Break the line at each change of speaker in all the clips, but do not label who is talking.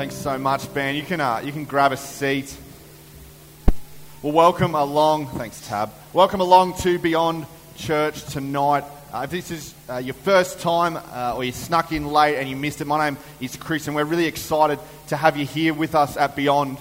Thanks so much, Ben. You can, uh, you can grab a seat. Well, welcome along. Thanks, Tab. Welcome along to Beyond Church tonight. Uh, if this is uh, your first time uh, or you snuck in late and you missed it, my name is Chris, and we're really excited to have you here with us at Beyond.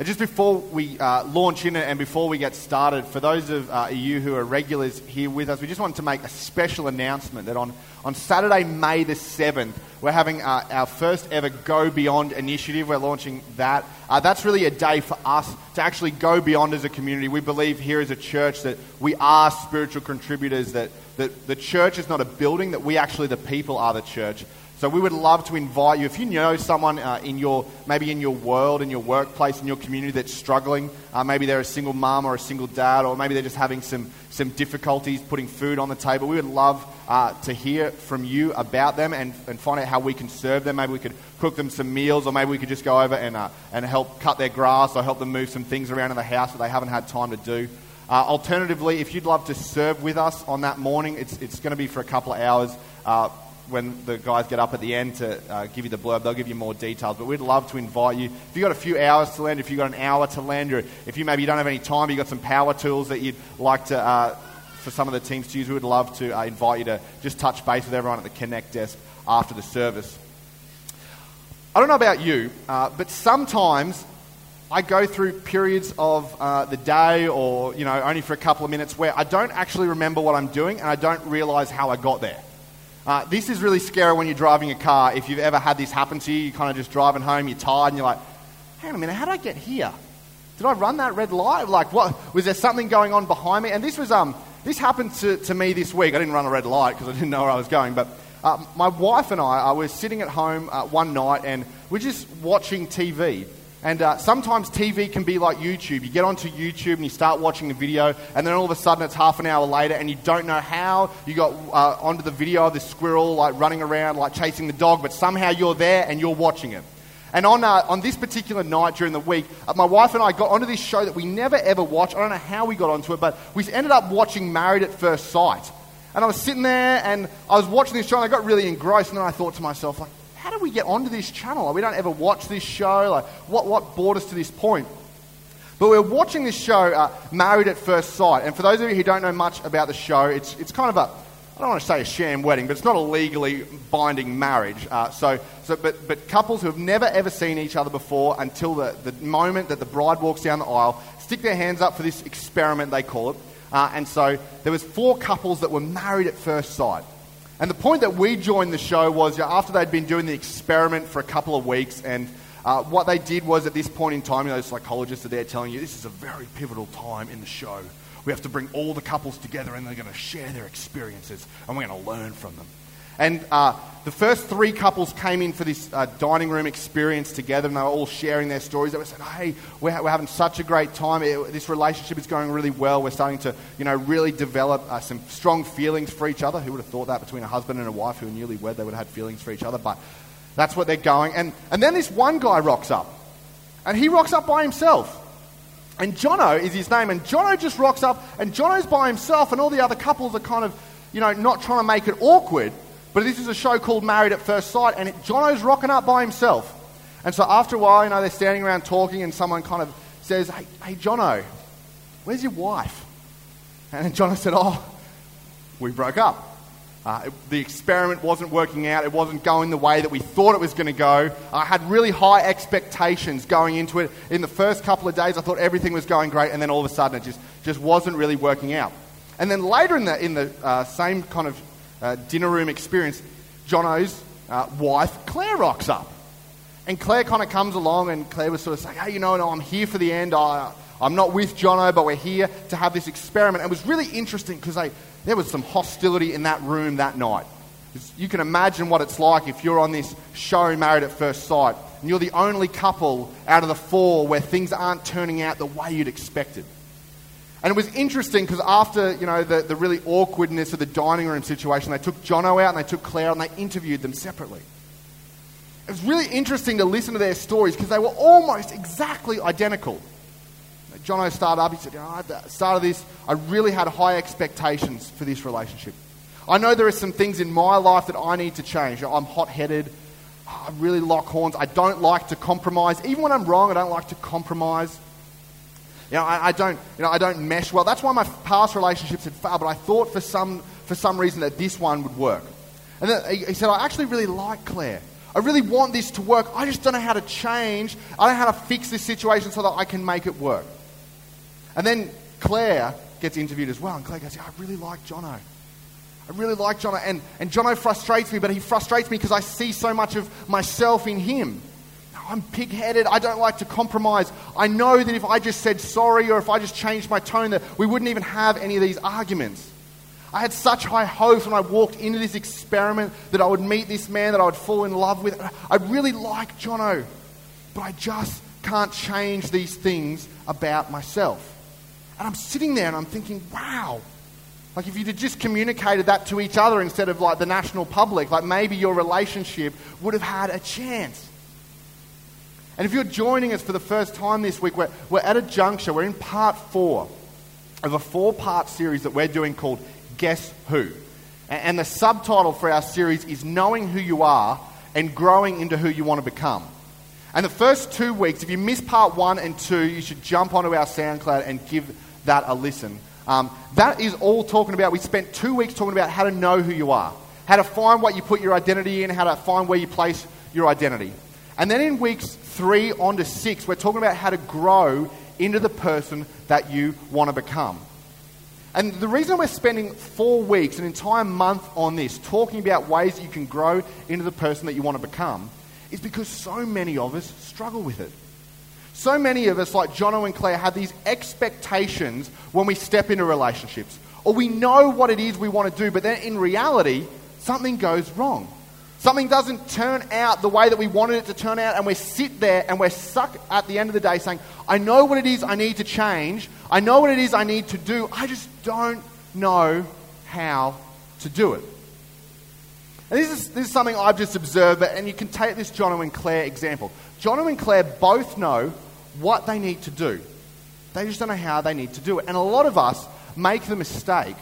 And just before we uh, launch in and before we get started, for those of uh, you who are regulars here with us, we just wanted to make a special announcement that on, on Saturday, May the 7th, we're having uh, our first ever Go Beyond initiative. We're launching that. Uh, that's really a day for us to actually go beyond as a community. We believe here as a church that we are spiritual contributors, that, that the church is not a building, that we actually, the people, are the church. So we would love to invite you. If you know someone uh, in your, maybe in your world, in your workplace, in your community that's struggling, uh, maybe they're a single mom or a single dad, or maybe they're just having some, some difficulties putting food on the table, we would love uh, to hear from you about them and, and find out how we can serve them. Maybe we could cook them some meals, or maybe we could just go over and, uh, and help cut their grass or help them move some things around in the house that they haven't had time to do. Uh, alternatively, if you'd love to serve with us on that morning, it's, it's going to be for a couple of hours. When the guys get up at the end to uh, give you the blurb, they'll give you more details. But we'd love to invite you. If you've got a few hours to land, if you've got an hour to land, or if you maybe don't have any time, you've got some power tools that you'd like to, uh, for some of the teams to use, we would love to uh, invite you to just touch base with everyone at the Connect desk after the service. I don't know about you, uh, but sometimes I go through periods of uh, the day or, you know, only for a couple of minutes where I don't actually remember what I'm doing and I don't realize how I got there. Uh, this is really scary when you're driving a car. If you've ever had this happen to you, you're kind of just driving home, you're tired, and you're like, hang on a minute, how did I get here? Did I run that red light? Like, what? Was there something going on behind me? And this was, um, this happened to, to me this week. I didn't run a red light because I didn't know where I was going. But uh, my wife and I, I were sitting at home uh, one night and we're just watching TV. And uh, sometimes TV can be like YouTube. You get onto YouTube and you start watching a video, and then all of a sudden it's half an hour later, and you don't know how you got uh, onto the video of this squirrel like running around, like chasing the dog, but somehow you're there and you're watching it. And on, uh, on this particular night during the week, uh, my wife and I got onto this show that we never ever watched. I don't know how we got onto it, but we ended up watching Married at First Sight. And I was sitting there and I was watching this show, and I got really engrossed, and then I thought to myself, like, how did we get onto this channel? We don't ever watch this show. Like, what, what brought us to this point? But we're watching this show, uh, Married at First Sight. And for those of you who don't know much about the show, it's, it's kind of a, I don't want to say a sham wedding, but it's not a legally binding marriage. Uh, so, so, but, but couples who have never ever seen each other before until the, the moment that the bride walks down the aisle stick their hands up for this experiment, they call it. Uh, and so there was four couples that were married at first sight. And the point that we joined the show was after they'd been doing the experiment for a couple of weeks, and uh, what they did was at this point in time, you know, the psychologists are there telling you this is a very pivotal time in the show. We have to bring all the couples together and they're going to share their experiences and we're going to learn from them. And uh, the first three couples came in for this uh, dining room experience together, and they were all sharing their stories. They were saying, "Hey, we're, ha- we're having such a great time. It, this relationship is going really well. We're starting to, you know, really develop uh, some strong feelings for each other. Who would have thought that between a husband and a wife who are newlywed, they would have had feelings for each other? But that's what they're going. And and then this one guy rocks up, and he rocks up by himself. And Jono is his name, and Jono just rocks up, and Jono's by himself, and all the other couples are kind of, you know, not trying to make it awkward. But this is a show called Married at First Sight, and it, Jono's rocking up by himself. And so after a while, you know, they're standing around talking, and someone kind of says, Hey, hey Jono, where's your wife? And Jono said, Oh, we broke up. Uh, it, the experiment wasn't working out. It wasn't going the way that we thought it was going to go. I had really high expectations going into it. In the first couple of days, I thought everything was going great, and then all of a sudden, it just, just wasn't really working out. And then later in the, in the uh, same kind of uh, dinner room experience, Jono's uh, wife, Claire, rocks up. And Claire kind of comes along, and Claire was sort of saying, Hey, you know, no, I'm here for the end. I, I'm not with Jono, but we're here to have this experiment. And it was really interesting because there was some hostility in that room that night. You can imagine what it's like if you're on this show, Married at First Sight, and you're the only couple out of the four where things aren't turning out the way you'd expected. And it was interesting because after, you know, the, the really awkwardness of the dining room situation, they took Jono out and they took Claire and they interviewed them separately. It was really interesting to listen to their stories because they were almost exactly identical. Jono started up, he said, know, at the start of this, I really had high expectations for this relationship. I know there are some things in my life that I need to change. I'm hot headed, oh, I really lock horns. I don't like to compromise. Even when I'm wrong, I don't like to compromise. You know, I, I, don't, you know, I don't mesh well. That's why my past relationships had failed, but I thought for some, for some reason that this one would work. And then he said, I actually really like Claire. I really want this to work. I just don't know how to change. I don't know how to fix this situation so that I can make it work. And then Claire gets interviewed as well. And Claire goes, yeah, I really like Jono. I really like Jono. And, and Jono frustrates me, but he frustrates me because I see so much of myself in him. I'm pig headed. I don't like to compromise. I know that if I just said sorry or if I just changed my tone, that we wouldn't even have any of these arguments. I had such high hopes when I walked into this experiment that I would meet this man that I would fall in love with. I really like Jono, but I just can't change these things about myself. And I'm sitting there and I'm thinking, wow, like if you'd just communicated that to each other instead of like the national public, like maybe your relationship would have had a chance. And if you're joining us for the first time this week, we're, we're at a juncture. We're in part four of a four part series that we're doing called Guess Who? And the subtitle for our series is Knowing Who You Are and Growing into Who You Want to Become. And the first two weeks, if you missed part one and two, you should jump onto our SoundCloud and give that a listen. Um, that is all talking about. We spent two weeks talking about how to know who you are, how to find what you put your identity in, how to find where you place your identity. And then in weeks three on to six, we're talking about how to grow into the person that you want to become. And the reason we're spending four weeks, an entire month on this, talking about ways that you can grow into the person that you want to become, is because so many of us struggle with it. So many of us, like Jono and Claire, have these expectations when we step into relationships. Or we know what it is we want to do, but then in reality, something goes wrong. Something doesn't turn out the way that we wanted it to turn out, and we sit there and we're stuck at the end of the day saying, I know what it is I need to change. I know what it is I need to do. I just don't know how to do it. And this is, this is something I've just observed, and you can take this Jono and Claire example. Jono and Claire both know what they need to do, they just don't know how they need to do it. And a lot of us make the mistake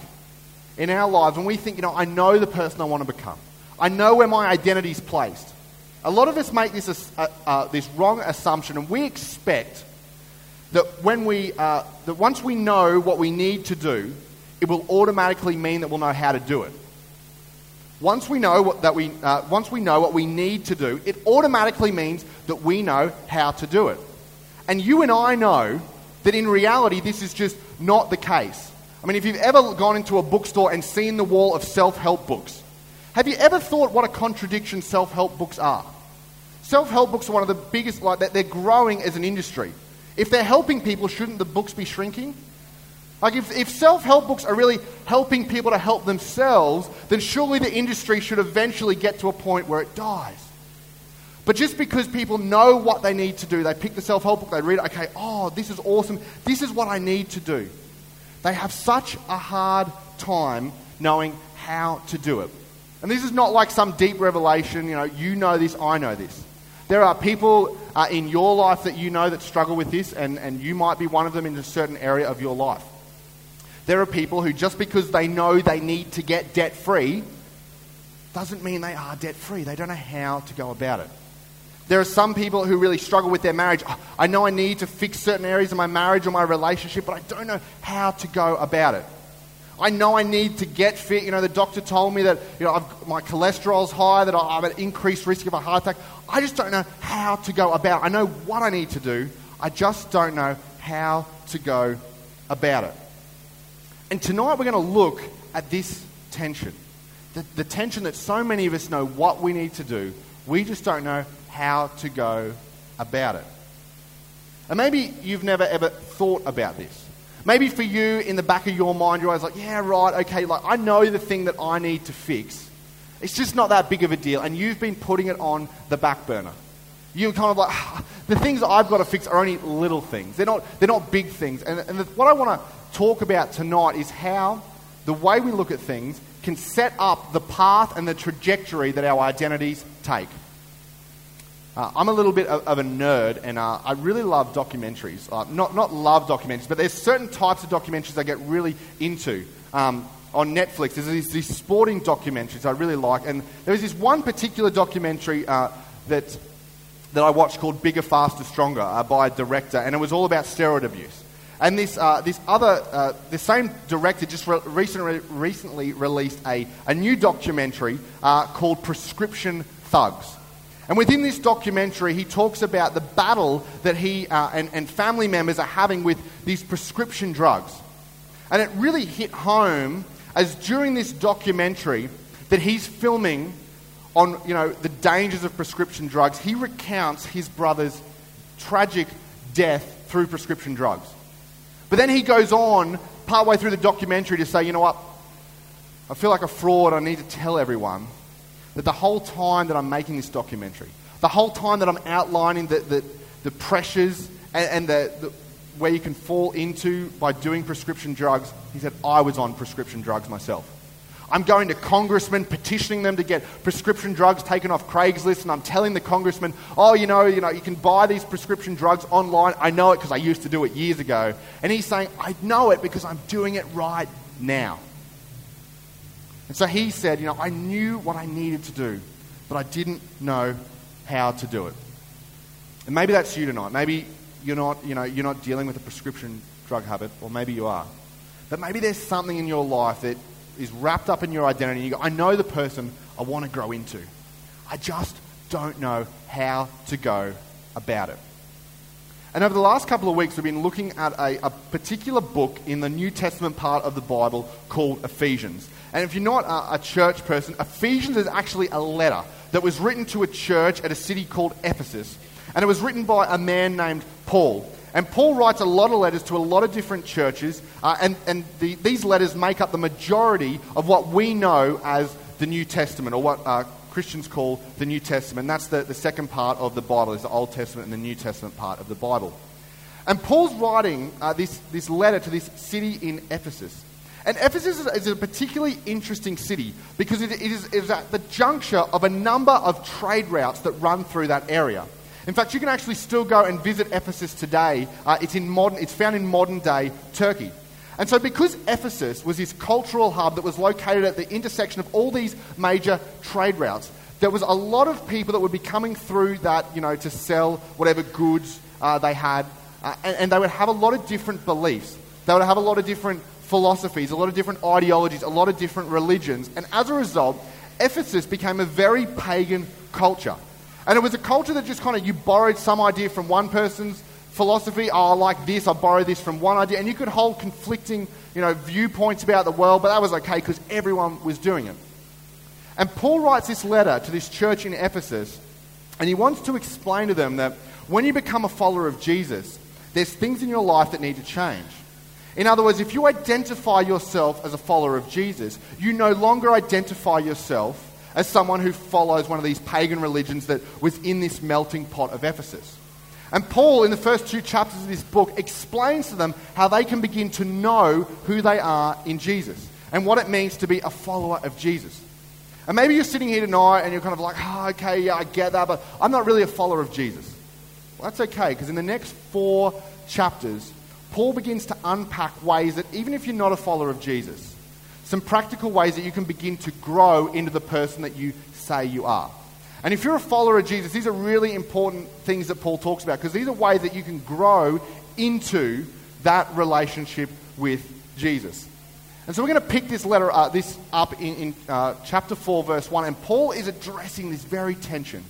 in our lives when we think, you know, I know the person I want to become. I know where my identity is placed. A lot of us make this, uh, uh, this wrong assumption, and we expect that, when we, uh, that once we know what we need to do, it will automatically mean that we'll know how to do it. Once we know what, that we, uh, once we know what we need to do, it automatically means that we know how to do it. And you and I know that in reality, this is just not the case. I mean, if you've ever gone into a bookstore and seen the wall of self help books, have you ever thought what a contradiction self help books are? Self help books are one of the biggest, like that, they're growing as an industry. If they're helping people, shouldn't the books be shrinking? Like, if, if self help books are really helping people to help themselves, then surely the industry should eventually get to a point where it dies. But just because people know what they need to do, they pick the self help book, they read it, okay, oh, this is awesome, this is what I need to do. They have such a hard time knowing how to do it. And this is not like some deep revelation, you know, you know this, I know this. There are people uh, in your life that you know that struggle with this, and, and you might be one of them in a certain area of your life. There are people who, just because they know they need to get debt free, doesn't mean they are debt free. They don't know how to go about it. There are some people who really struggle with their marriage. Oh, I know I need to fix certain areas of my marriage or my relationship, but I don't know how to go about it. I know I need to get fit. You know, the doctor told me that you know, I've, my cholesterol's high, that I'm at increased risk of a heart attack. I just don't know how to go about it. I know what I need to do. I just don't know how to go about it. And tonight we're going to look at this tension. The, the tension that so many of us know what we need to do, we just don't know how to go about it. And maybe you've never ever thought about this. Maybe for you, in the back of your mind, you're always like, yeah, right, okay, like I know the thing that I need to fix. It's just not that big of a deal, and you've been putting it on the back burner. You're kind of like, ah, the things I've got to fix are only little things. They're not, they're not big things. And, and the, what I want to talk about tonight is how the way we look at things can set up the path and the trajectory that our identities take. Uh, I'm a little bit of, of a nerd, and uh, I really love documentaries. Uh, not, not love documentaries, but there's certain types of documentaries I get really into. Um, on Netflix, there's these, these, sporting documentaries I really like, and there was this one particular documentary uh, that, that I watched called Bigger, Faster, Stronger uh, by a director, and it was all about steroid abuse. And this, uh, this other, uh, the same director just re- recently, recently released a, a new documentary uh, called Prescription Thugs. And within this documentary, he talks about the battle that he uh, and, and family members are having with these prescription drugs. And it really hit home as during this documentary that he's filming on you know, the dangers of prescription drugs, he recounts his brother's tragic death through prescription drugs. But then he goes on, partway through the documentary, to say, you know what? I feel like a fraud. I need to tell everyone that the whole time that I'm making this documentary, the whole time that I'm outlining the, the, the pressures and, and the, the, where you can fall into by doing prescription drugs, he said, I was on prescription drugs myself. I'm going to congressmen, petitioning them to get prescription drugs taken off Craigslist, and I'm telling the congressman, oh, you know, you know, you can buy these prescription drugs online. I know it because I used to do it years ago. And he's saying, I know it because I'm doing it right now. And so he said, you know, I knew what I needed to do, but I didn't know how to do it. And maybe that's you tonight. Maybe you're not, you know, you're not dealing with a prescription drug habit, or maybe you are. But maybe there's something in your life that is wrapped up in your identity. You go, I know the person I want to grow into. I just don't know how to go about it. And over the last couple of weeks, we've been looking at a, a, particular book in the New Testament part of the Bible called Ephesians. And if you're not a, a church person, Ephesians is actually a letter that was written to a church at a city called Ephesus. And it was written by a man named Paul. And Paul writes a lot of letters to a lot of different churches, uh, and, and the, these letters make up the majority of what we know as the New Testament, or what uh, Christians call the New Testament. That's the, the second part of the Bible, is the Old Testament and the New Testament part of the Bible. And Paul's writing uh, this, this letter to this city in Ephesus. And Ephesus is, a particularly interesting city because it, it, is, it is at the juncture of a number of trade routes that run through that area. In fact, you can actually still go and visit Ephesus today. Uh, it's, in modern, it's found in modern day Turkey. And so, because Ephesus was this cultural hub that was located at the intersection of all these major trade routes, there was a lot of people that would be coming through that, you know, to sell whatever goods uh, they had. Uh, and, and they would have a lot of different beliefs. They would have a lot of different philosophies, a lot of different ideologies, a lot of different religions. And as a result, Ephesus became a very pagan culture. And it was a culture that just kind of, you borrowed some idea from one person's philosophy. Oh, I like this, I borrow this from one idea. And you could hold conflicting, you know, viewpoints about the world, but that was okay because everyone was doing it. And Paul writes this letter to this church in Ephesus, and he wants to explain to them that when you become a follower of Jesus, there's things in your life that need to change. In other words, if you identify yourself as a follower of Jesus, you no longer identify yourself as someone who follows one of these pagan religions that was in this melting pot of Ephesus. And Paul, in the first two chapters of this book, explains to them how they can begin to know who they are in Jesus and what it means to be a follower of Jesus. And maybe you're sitting here tonight and you're kind of like, oh, okay, yeah, I get that, but I'm not really a follower of Jesus. Well, that's okay, because in the next four chapters, Paul begins to unpack ways that even if you're not a follower of Jesus, some practical ways that you can begin to grow into the person that you say you are. And if you're a follower of Jesus, these are really important things that Paul talks about because these are ways that you can grow into that relationship with Jesus. And so we're going to pick this letter, uh, this up in, in uh, chapter 4, verse 1. And Paul is addressing this very tension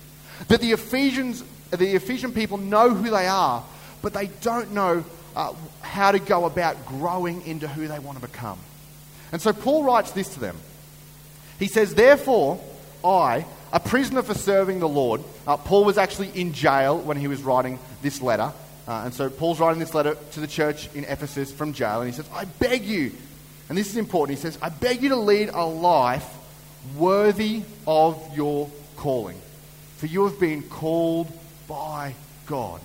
that the Ephesians, the Ephesian people know who they are, but they don't know uh, how to go about growing into who they want to become. And so Paul writes this to them. He says, Therefore, I, a prisoner for serving the Lord, uh, Paul was actually in jail when he was writing this letter. Uh, and so Paul's writing this letter to the church in Ephesus from jail. And he says, I beg you, and this is important, he says, I beg you to lead a life worthy of your calling. For you have been called by God.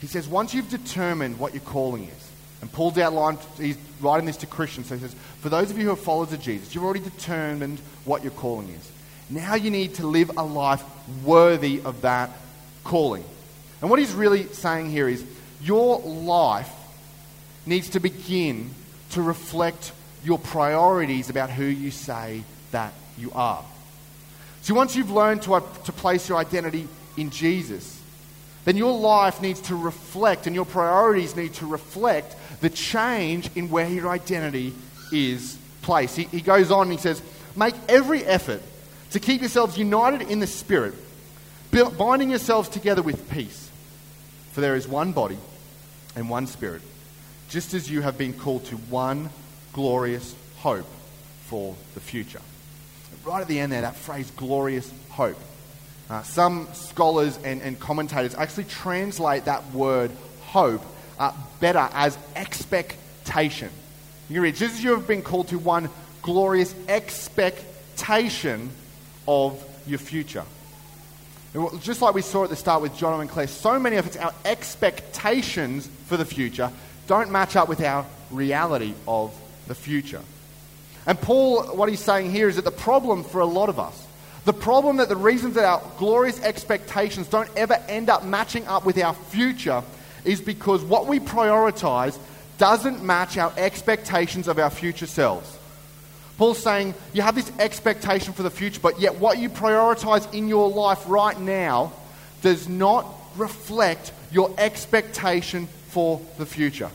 He says, once you've determined what your calling is, and Paul's outlined, he's writing this to Christians, so he says, For those of you who are followers of Jesus, you've already determined what your calling is. Now you need to live a life worthy of that calling. And what he's really saying here is your life needs to begin to reflect your priorities about who you say that you are. So once you've learned to, to place your identity in Jesus, then your life needs to reflect and your priorities need to reflect the change in where your identity is placed. He, he goes on and he says, Make every effort to keep yourselves united in the Spirit, binding yourselves together with peace. For there is one body and one Spirit, just as you have been called to one glorious hope for the future. Right at the end there, that phrase, glorious hope. Uh, some scholars and, and, commentators actually translate that word hope uh, better as expectation. You can read, just as you have been called to one glorious expectation of your future. Just like we saw at the start with John and Claire, so many of us, our expectations for the future don't match up with our reality of the future. And Paul, what he's saying here is that the problem for a lot of us, the problem that the reasons that our glorious expectations don't ever end up matching up with our future is because what we prioritize doesn't match our expectations of our future selves. Paul's saying you have this expectation for the future, but yet what you prioritize in your life right now does not reflect your expectation for the future.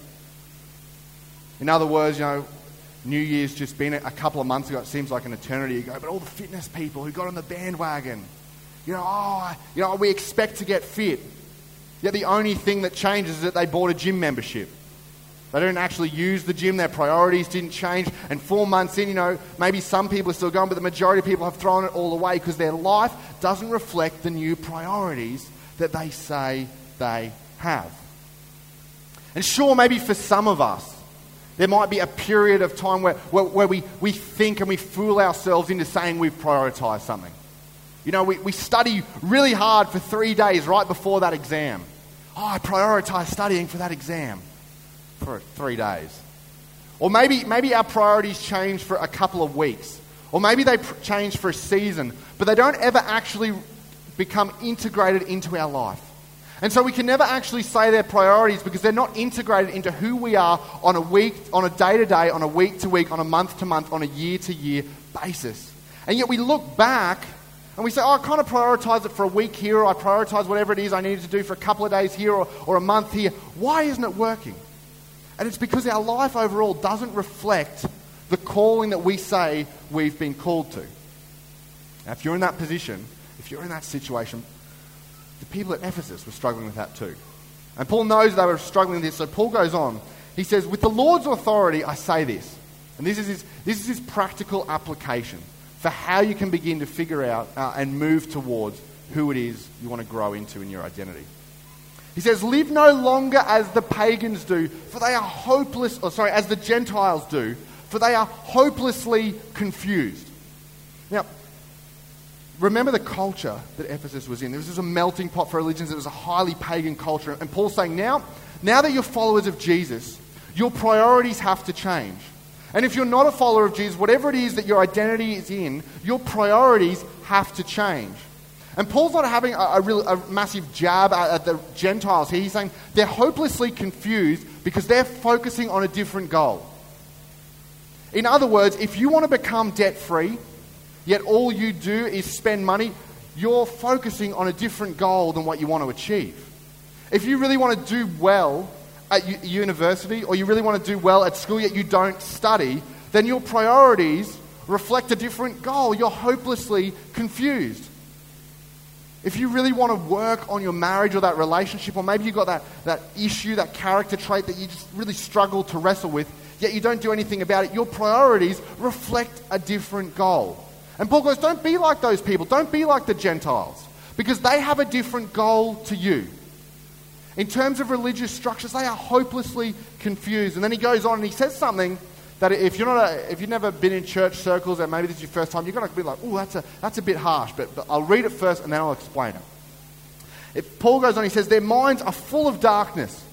In other words, you know, New Year's just been a couple of months ago. It seems like an eternity ago. But all the fitness people who got on the bandwagon, you know, oh, you know, we expect to get fit. Yet the only thing that changes is that they bought a gym membership. They didn't actually use the gym. Their priorities didn't change. And four months in, you know, maybe some people are still going, but the majority of people have thrown it all away because their life doesn't reflect the new priorities that they say they have. And sure, maybe for some of us, there might be a period of time where, where, where, we, we think and we fool ourselves into saying we've prioritized something. You know, we, we study really hard for three days right before that exam. Oh, I prioritize studying for that exam for three days. Or maybe, maybe our priorities change for a couple of weeks. Or maybe they pr- change for a season, but they don't ever actually become integrated into our life. And so we can never actually say their priorities because they're not integrated into who we are on a week, on a day to day, on a week to week, on a month to month, on a year to year basis. And yet we look back and we say, oh, I kind of prioritize it for a week here, or I prioritize whatever it is I needed to do for a couple of days here, or, or a month here. Why isn't it working? And it's because our life overall doesn't reflect the calling that we say we've been called to. Now, if you're in that position, if you're in that situation, the people at Ephesus were struggling with that too. And Paul knows they were struggling with this, so Paul goes on. He says, With the Lord's authority, I say this. And this is his, this is his practical application for how you can begin to figure out uh, and move towards who it is you want to grow into in your identity. He says, Live no longer as the pagans do, for they are hopeless, or sorry, as the Gentiles do, for they are hopelessly confused. Now, remember the culture that Ephesus was in. This was a melting pot for religions. It was a highly pagan culture. And Paul's saying, now, now that you're followers of Jesus, your priorities have to change. And if you're not a follower of Jesus, whatever it is that your identity is in, your priorities have to change. And Paul's not having a, a, real, a massive jab at, at the Gentiles here. He's saying they're hopelessly confused because they're focusing on a different goal. In other words, if you want to become debt free, yet all you do is spend money, you're focusing on a different goal than what you want to achieve. If you really want to do well at u- university or you really want to do well at school yet you don't study, then your priorities reflect a different goal. You're hopelessly confused. If you really want to work on your marriage or that relationship, or maybe you've got that, that issue, that character trait that you just really struggle to wrestle with, yet you don't do anything about it, your priorities reflect a different goal. And Paul goes, Don't be like those people. Don't be like the Gentiles. Because they have a different goal to you. In terms of religious structures, they are hopelessly confused. And then he goes on and he says something that if you're not a, if you've never been in church circles and maybe this is your first time, you're going to be like, oh, that's a, that's a bit harsh. But, but I'll read it first and then I'll explain it. If Paul goes on, he says, their minds are full of darkness.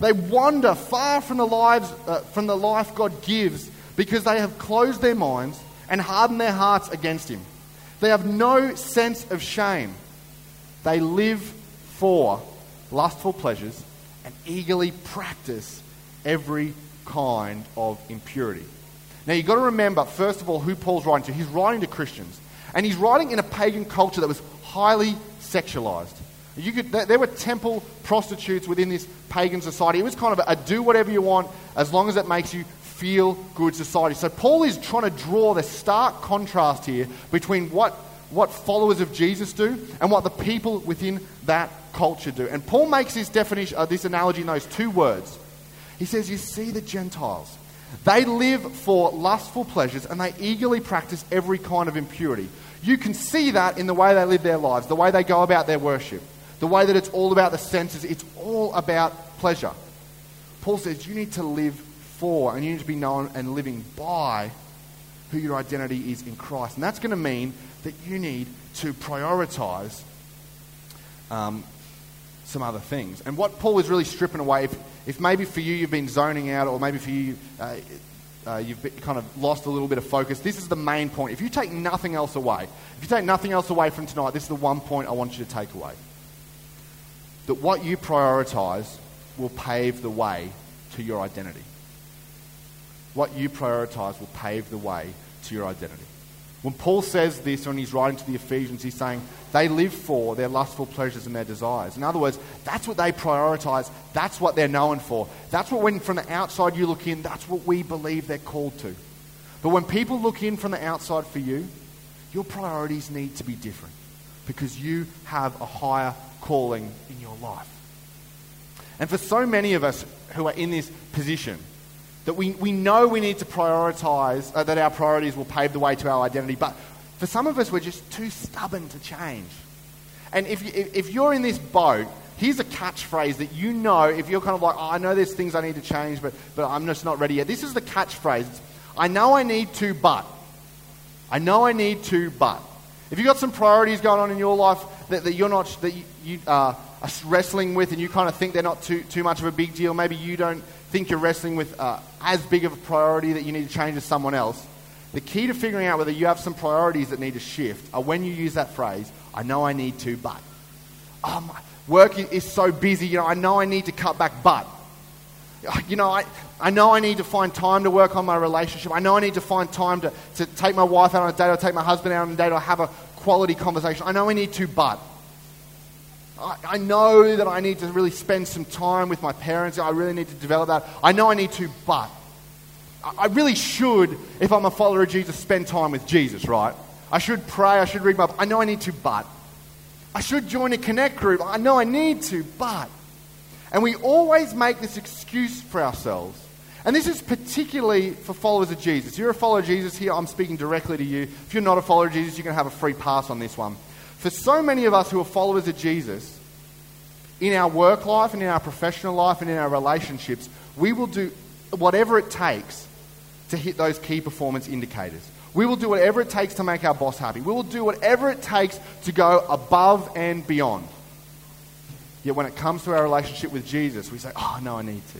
They wander far from the lives, uh, from the life God gives because they have closed their minds and hardened their hearts against him. They have no sense of shame. They live for lustful pleasures and eagerly practice every kind of impurity. Now you've got to remember, first of all, who Paul's writing to. He's writing to Christians. And he's writing in a pagan culture that was highly sexualized. You could, there were temple prostitutes within this pagan society. It was kind of a do whatever you want as long as it makes you feel good society. So Paul is trying to draw the stark contrast here between what, what followers of Jesus do and what the people within that culture do. And Paul makes this definition, uh, this analogy in those two words. He says, You see the Gentiles. They live for lustful pleasures and they eagerly practice every kind of impurity. You can see that in the way they live their lives, the way they go about their worship, the way that it's all about the senses, it's all about pleasure. Paul says you need to live for and you need to be known and living by who your identity is in Christ. And that's going to mean that you need to prioritize um, some other things. And what Paul is really stripping away, if, if maybe for you you've been zoning out, or maybe for you uh, uh, you've been, kind of lost a little bit of focus, this is the main point. If you take nothing else away, if you take nothing else away from tonight, this is the one point I want you to take away. That what you prioritize will pave the way to your identity. What you prioritize will pave the way to your identity. When Paul says this when he's writing to the Ephesians, he's saying they live for their lustful pleasures and their desires. In other words, that's what they prioritize. That's what they're known for. That's what, when from the outside you look in, that's what we believe they're called to. But when people look in from the outside for you, your priorities need to be different because you have a higher calling in your life. And for so many of us who are in this position, that we, we know we need to prioritize, uh, that our priorities will pave the way to our identity. But for some of us, we're just too stubborn to change. And if, you, if you're in this boat, here's a catchphrase that you know if you're kind of like, oh, I know there's things I need to change, but, but I'm just not ready yet. This is the catchphrase. I know I need to, but. I know I need to, but. If you've got some priorities going on in your life that, that you're not, that you, you uh, are wrestling with and you kind of think they're not too, too much of a big deal, maybe you don't think you're wrestling with uh, as big of a priority that you need to change as someone else, the key to figuring out whether you have some priorities that need to shift are when you use that phrase, I know I need to, but. My work is so busy, you know, I know I need to cut back, but. You know, I, I know I need to find time to work on my relationship. I know I need to find time to, to take my wife out on a date or take my husband out on a date or have a quality conversation. I know I need to, but. I, I know that I need to really spend some time with my parents. I really need to develop that. I know I need to, but I really should, if I'm a follower of Jesus, spend time with Jesus, right? I should pray. I should read my. I know I need to, but I should join a connect group. I know I need to, but. And we always make this excuse for ourselves. And this is particularly for followers of Jesus. You're a follower of Jesus here, I'm speaking directly to you. If you're not a follower of Jesus, you're going to have a free pass on this one. For so many of us who are followers of Jesus, in our work life and in our professional life and in our relationships, we will do whatever it takes to hit those key performance indicators. We will do whatever it takes to make our boss happy. We will do whatever it takes to go above and beyond. Yet when it comes to our relationship with Jesus, we say, Oh, no, I need to.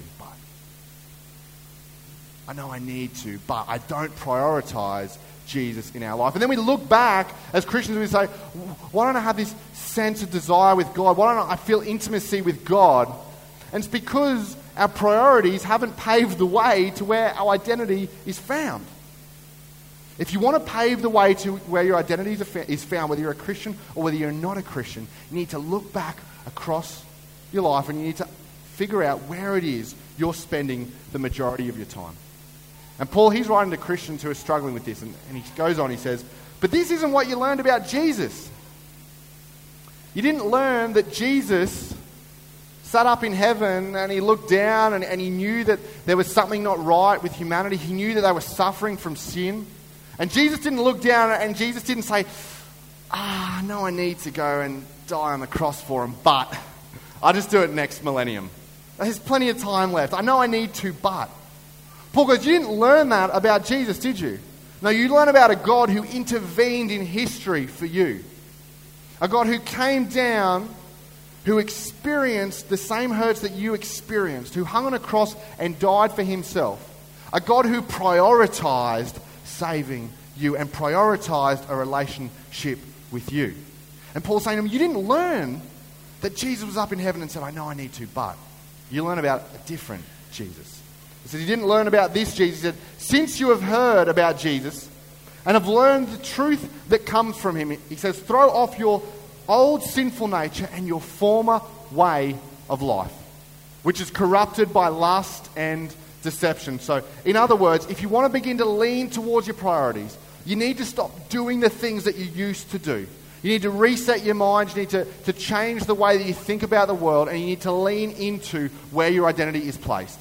I know I need to, but I don't prioritize Jesus in our life. And then we look back as Christians and we say, why don't I have this sense of desire with God? Why don't I feel intimacy with God? And it's because our priorities haven't paved the way to where our identity is found. If you want to pave the way to where your identity is found, whether you're a Christian or whether you're not a Christian, you need to look back across your life and you need to figure out where it is you're spending the majority of your time. And Paul, he's writing to Christians who are struggling with this, and, and he goes on, he says, But this isn't what you learned about Jesus. You didn't learn that Jesus sat up in heaven and he looked down and, and he knew that there was something not right with humanity. He knew that they were suffering from sin. And Jesus didn't look down and Jesus didn't say, Ah, no, I need to go and die on the cross for him, but I'll just do it next millennium. There's plenty of time left. I know I need to, but. Paul goes, You didn't learn that about Jesus, did you? No, you learn about a God who intervened in history for you. A God who came down, who experienced the same hurts that you experienced, who hung on a cross and died for himself. A God who prioritized saving you and prioritized a relationship with you. And Paul's saying to him, You didn't learn that Jesus was up in heaven and said, I know I need to, but you learn about a different Jesus. He said, You didn't learn about this Jesus. He said, Since you have heard about Jesus and have learned the truth that comes from him. He says, throw off your old sinful nature and your former way of life, which is corrupted by lust and deception. So, in other words, if you want to begin to lean towards your priorities, you need to stop doing the things that you used to do. You need to reset your mind. You need to, to change the way that you think about the world, and you need to lean into where your identity is placed.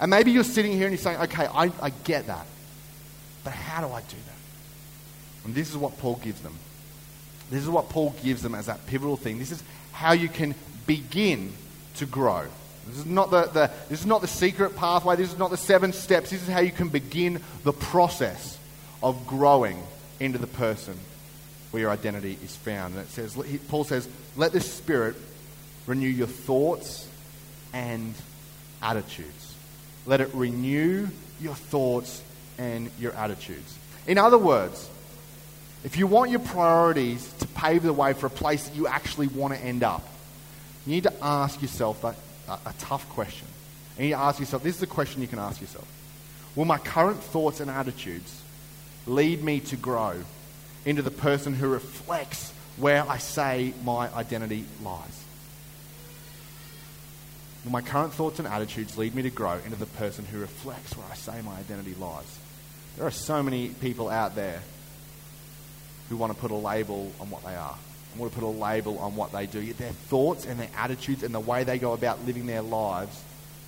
And maybe you're sitting here and you're saying, okay, I, I get that. But how do I do that? And this is what Paul gives them. This is what Paul gives them as that pivotal thing. This is how you can begin to grow. This is not the, the, this is not the secret pathway. This is not the seven steps. This is how you can begin the process of growing into the person where your identity is found. And it says, Paul says, let the Spirit renew your thoughts and attitudes. Let it renew your thoughts and your attitudes. In other words, if you want your priorities to pave the way for a place that you actually want to end up, you need to ask yourself a, a, a tough question. You ask yourself this is a question you can ask yourself Will my current thoughts and attitudes lead me to grow into the person who reflects where I say my identity lies? Will my current thoughts and attitudes lead me to grow into the person who reflects where I say my identity lies? There are so many people out there who want to put a label on what they are and want to put a label on what they do. Yet their thoughts and their attitudes and the way they go about living their lives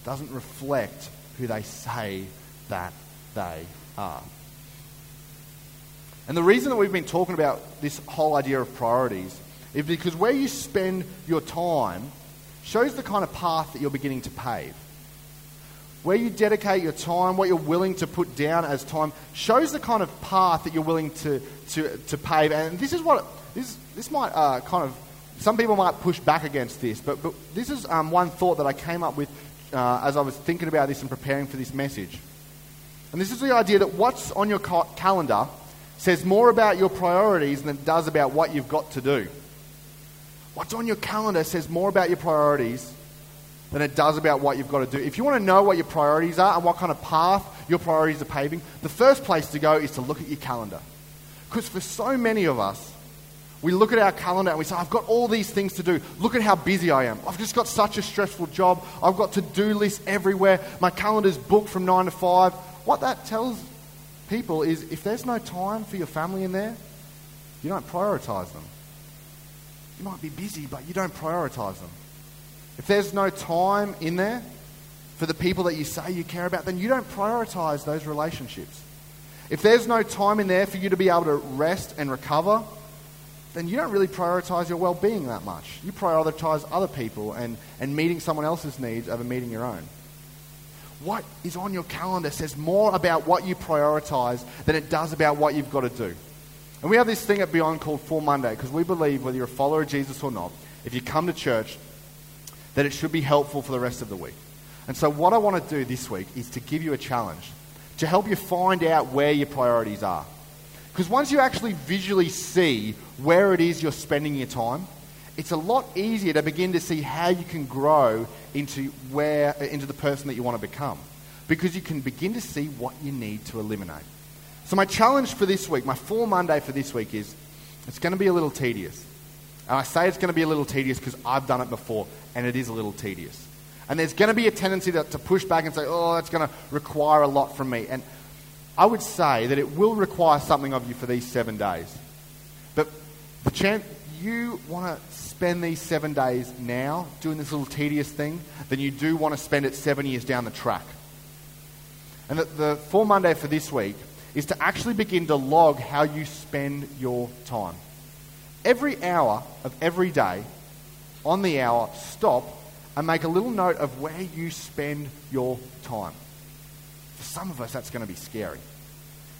doesn't reflect who they say that they are. And the reason that we've been talking about this whole idea of priorities is because where you spend your time shows the kind of path that you're beginning to pave. Where you dedicate your time, what you're willing to put down as time, shows the kind of path that you're willing to, to, to pave. And this is what, this, this might uh, kind of, some people might push back against this, but, but this is um, one thought that I came up with uh, as I was thinking about this and preparing for this message. And this is the idea that what's on your ca- calendar says more about your priorities than it does about what you've got to do. What's on your calendar says more about your priorities than it does about what you've got to do. If you want to know what your priorities are and what kind of path your priorities are paving, the first place to go is to look at your calendar. Because for so many of us, we look at our calendar and we say, I've got all these things to do. Look at how busy I am. I've just got such a stressful job. I've got to do lists everywhere. My calendar's booked from 9 to 5. What that tells people is if there's no time for your family in there, you don't prioritize them. You might be busy, but you don't prioritize them. If there's no time in there for the people that you say you care about, then you don't prioritize those relationships. If there's no time in there for you to be able to rest and recover, then you don't really prioritize your well being that much. You prioritize other people and, and meeting someone else's needs over meeting your own. What is on your calendar says more about what you prioritize than it does about what you've got to do. And we have this thing at Beyond called Full Monday because we believe whether you're a follower of Jesus or not, if you come to church, that it should be helpful for the rest of the week. And so, what I want to do this week is to give you a challenge to help you find out where your priorities are. Because once you actually visually see where it is you're spending your time, it's a lot easier to begin to see how you can grow into, where, into the person that you want to become. Because you can begin to see what you need to eliminate. So, my challenge for this week, my full Monday for this week is it's going to be a little tedious. And I say it's going to be a little tedious because I've done it before and it is a little tedious. And there's going to be a tendency to, to push back and say, oh, that's going to require a lot from me. And I would say that it will require something of you for these seven days. But the chance you want to spend these seven days now doing this little tedious thing than you do want to spend it seven years down the track. And the, the full Monday for this week is to actually begin to log how you spend your time. Every hour of every day, on the hour, stop and make a little note of where you spend your time. For some of us, that's going to be scary.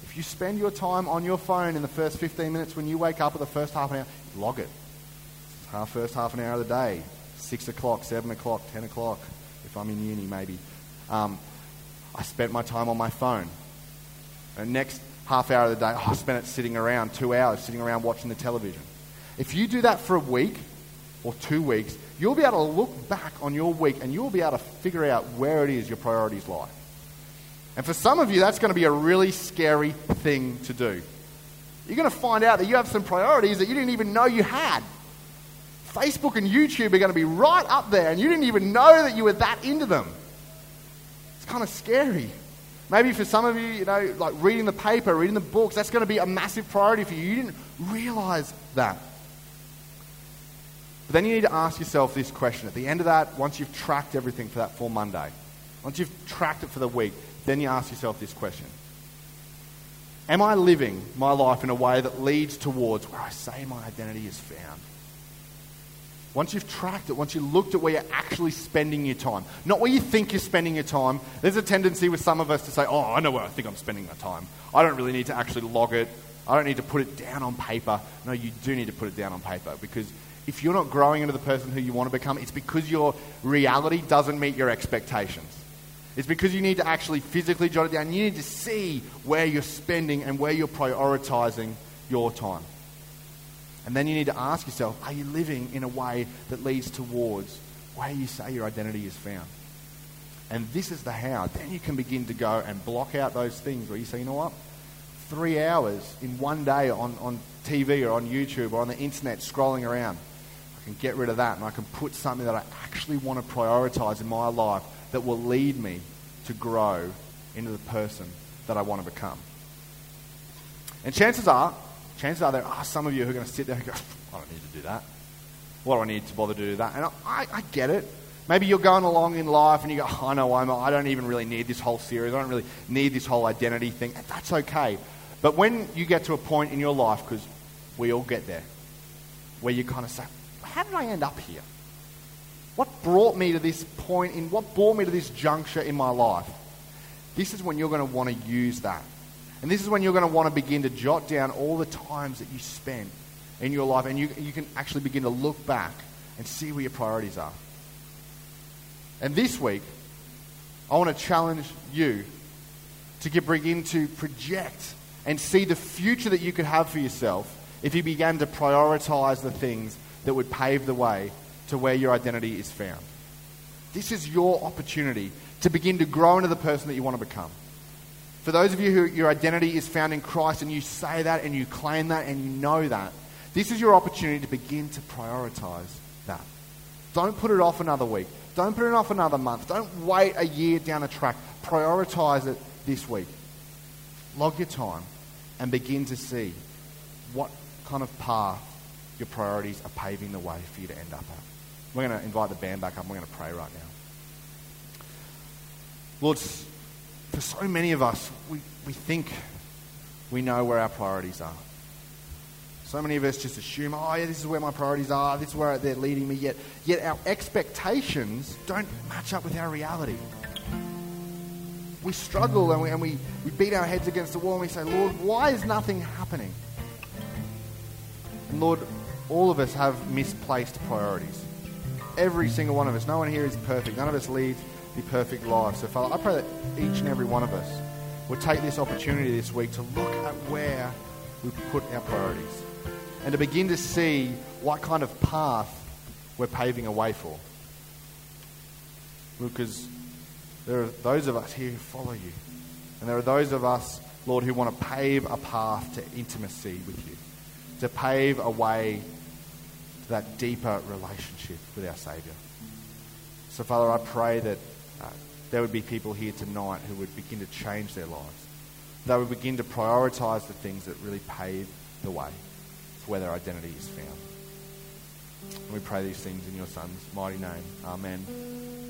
If you spend your time on your phone in the first 15 minutes when you wake up or the first half an hour, log it. Half first half an hour of the day, 6 o'clock, 7 o'clock, 10 o'clock, if I'm in uni maybe. Um, I spent my time on my phone. And next half hour of the day, I spent it sitting around, two hours sitting around watching the television. If you do that for a week or two weeks, you'll be able to look back on your week and you'll be able to figure out where it is your priorities lie. And for some of you, that's going to be a really scary thing to do. you're going to find out that you have some priorities that you didn't even know you had. Facebook and YouTube are going to be right up there, and you didn't even know that you were that into them. It's kind of scary. Maybe for some of you, you know, like reading the paper, reading the books, that's going to be a massive priority for you. You didn't realize that. But then you need to ask yourself this question. At the end of that, once you've tracked everything for that full Monday, once you've tracked it for the week, then you ask yourself this question Am I living my life in a way that leads towards where I say my identity is found? Once you've tracked it, once you've looked at where you're actually spending your time, not where you think you're spending your time, there's a tendency with some of us to say, Oh, I know where I think I'm spending my time. I don't really need to actually log it. I don't need to put it down on paper. No, you do need to put it down on paper because if you're not growing into the person who you want to become, it's because your reality doesn't meet your expectations. It's because you need to actually physically jot it down. You need to see where you're spending and where you're prioritizing your time. And then you need to ask yourself are you living in a way that leads towards where you say your identity is found? And this is the how. Then you can begin to go and block out those things where you say, you know what? Three hours in one day on, on TV or on YouTube or on the internet scrolling around. I can get rid of that and I can put something that I actually want to prioritize in my life that will lead me to grow into the person that I want to become. And chances are, chances are there are some of you who are going to sit there and go, I don't need to do that. What do I need to bother to do that? And I, I get it. Maybe you're going along in life and you go, oh, I know I'm, I don't even really need this whole series. I don't really need this whole identity thing. And that's okay. But when you get to a point in your life, because we all get there, where you kind of say, how did I end up here? What brought me to this point in what brought me to this juncture in my life? This is when you're going to want to use that. And this is when you're going to want to begin to jot down all the times that you spent in your life and you, you can actually begin to look back and see where your priorities are. And this week, I want to challenge you to get, begin to project and see the future that you could have for yourself if you began to prioritize the things that would pave the way to where your identity is found. This is your opportunity to begin to grow into the person that you want to become. For those of you who your identity is found in Christ and you say that and you claim that and you know that, this is your opportunity to begin to prioritize that. Don't put it off another week. Don't put it off another month. Don't wait a year down the track. Prioritize it this week. Log your time and begin to see what kind of path your priorities are paving the way for you to end up at. We're going to invite the band back up. We're going to pray right now. Lord, for so many of us, we, we think we know where our priorities are. So many of us just assume, oh, yeah, this is where my priorities are, this is where they're leading me, yet, yet our expectations don't match up with our reality. We struggle and, we, and we, we beat our heads against the wall and we say, Lord, why is nothing happening? And Lord, all of us have misplaced priorities. Every single one of us. No one here is perfect. None of us lead the perfect lives. So, Father, I pray that each and every one of us will take this opportunity this week to look at where we put our priorities and to begin to see what kind of path we're paving a way for. Because there are those of us here who follow you. And there are those of us, Lord, who want to pave a path to intimacy with you, to pave a way to that deeper relationship with our Saviour. So, Father, I pray that uh, there would be people here tonight who would begin to change their lives. They would begin to prioritise the things that really pave the way for where their identity is found. And we pray these things in your Son's mighty name. Amen.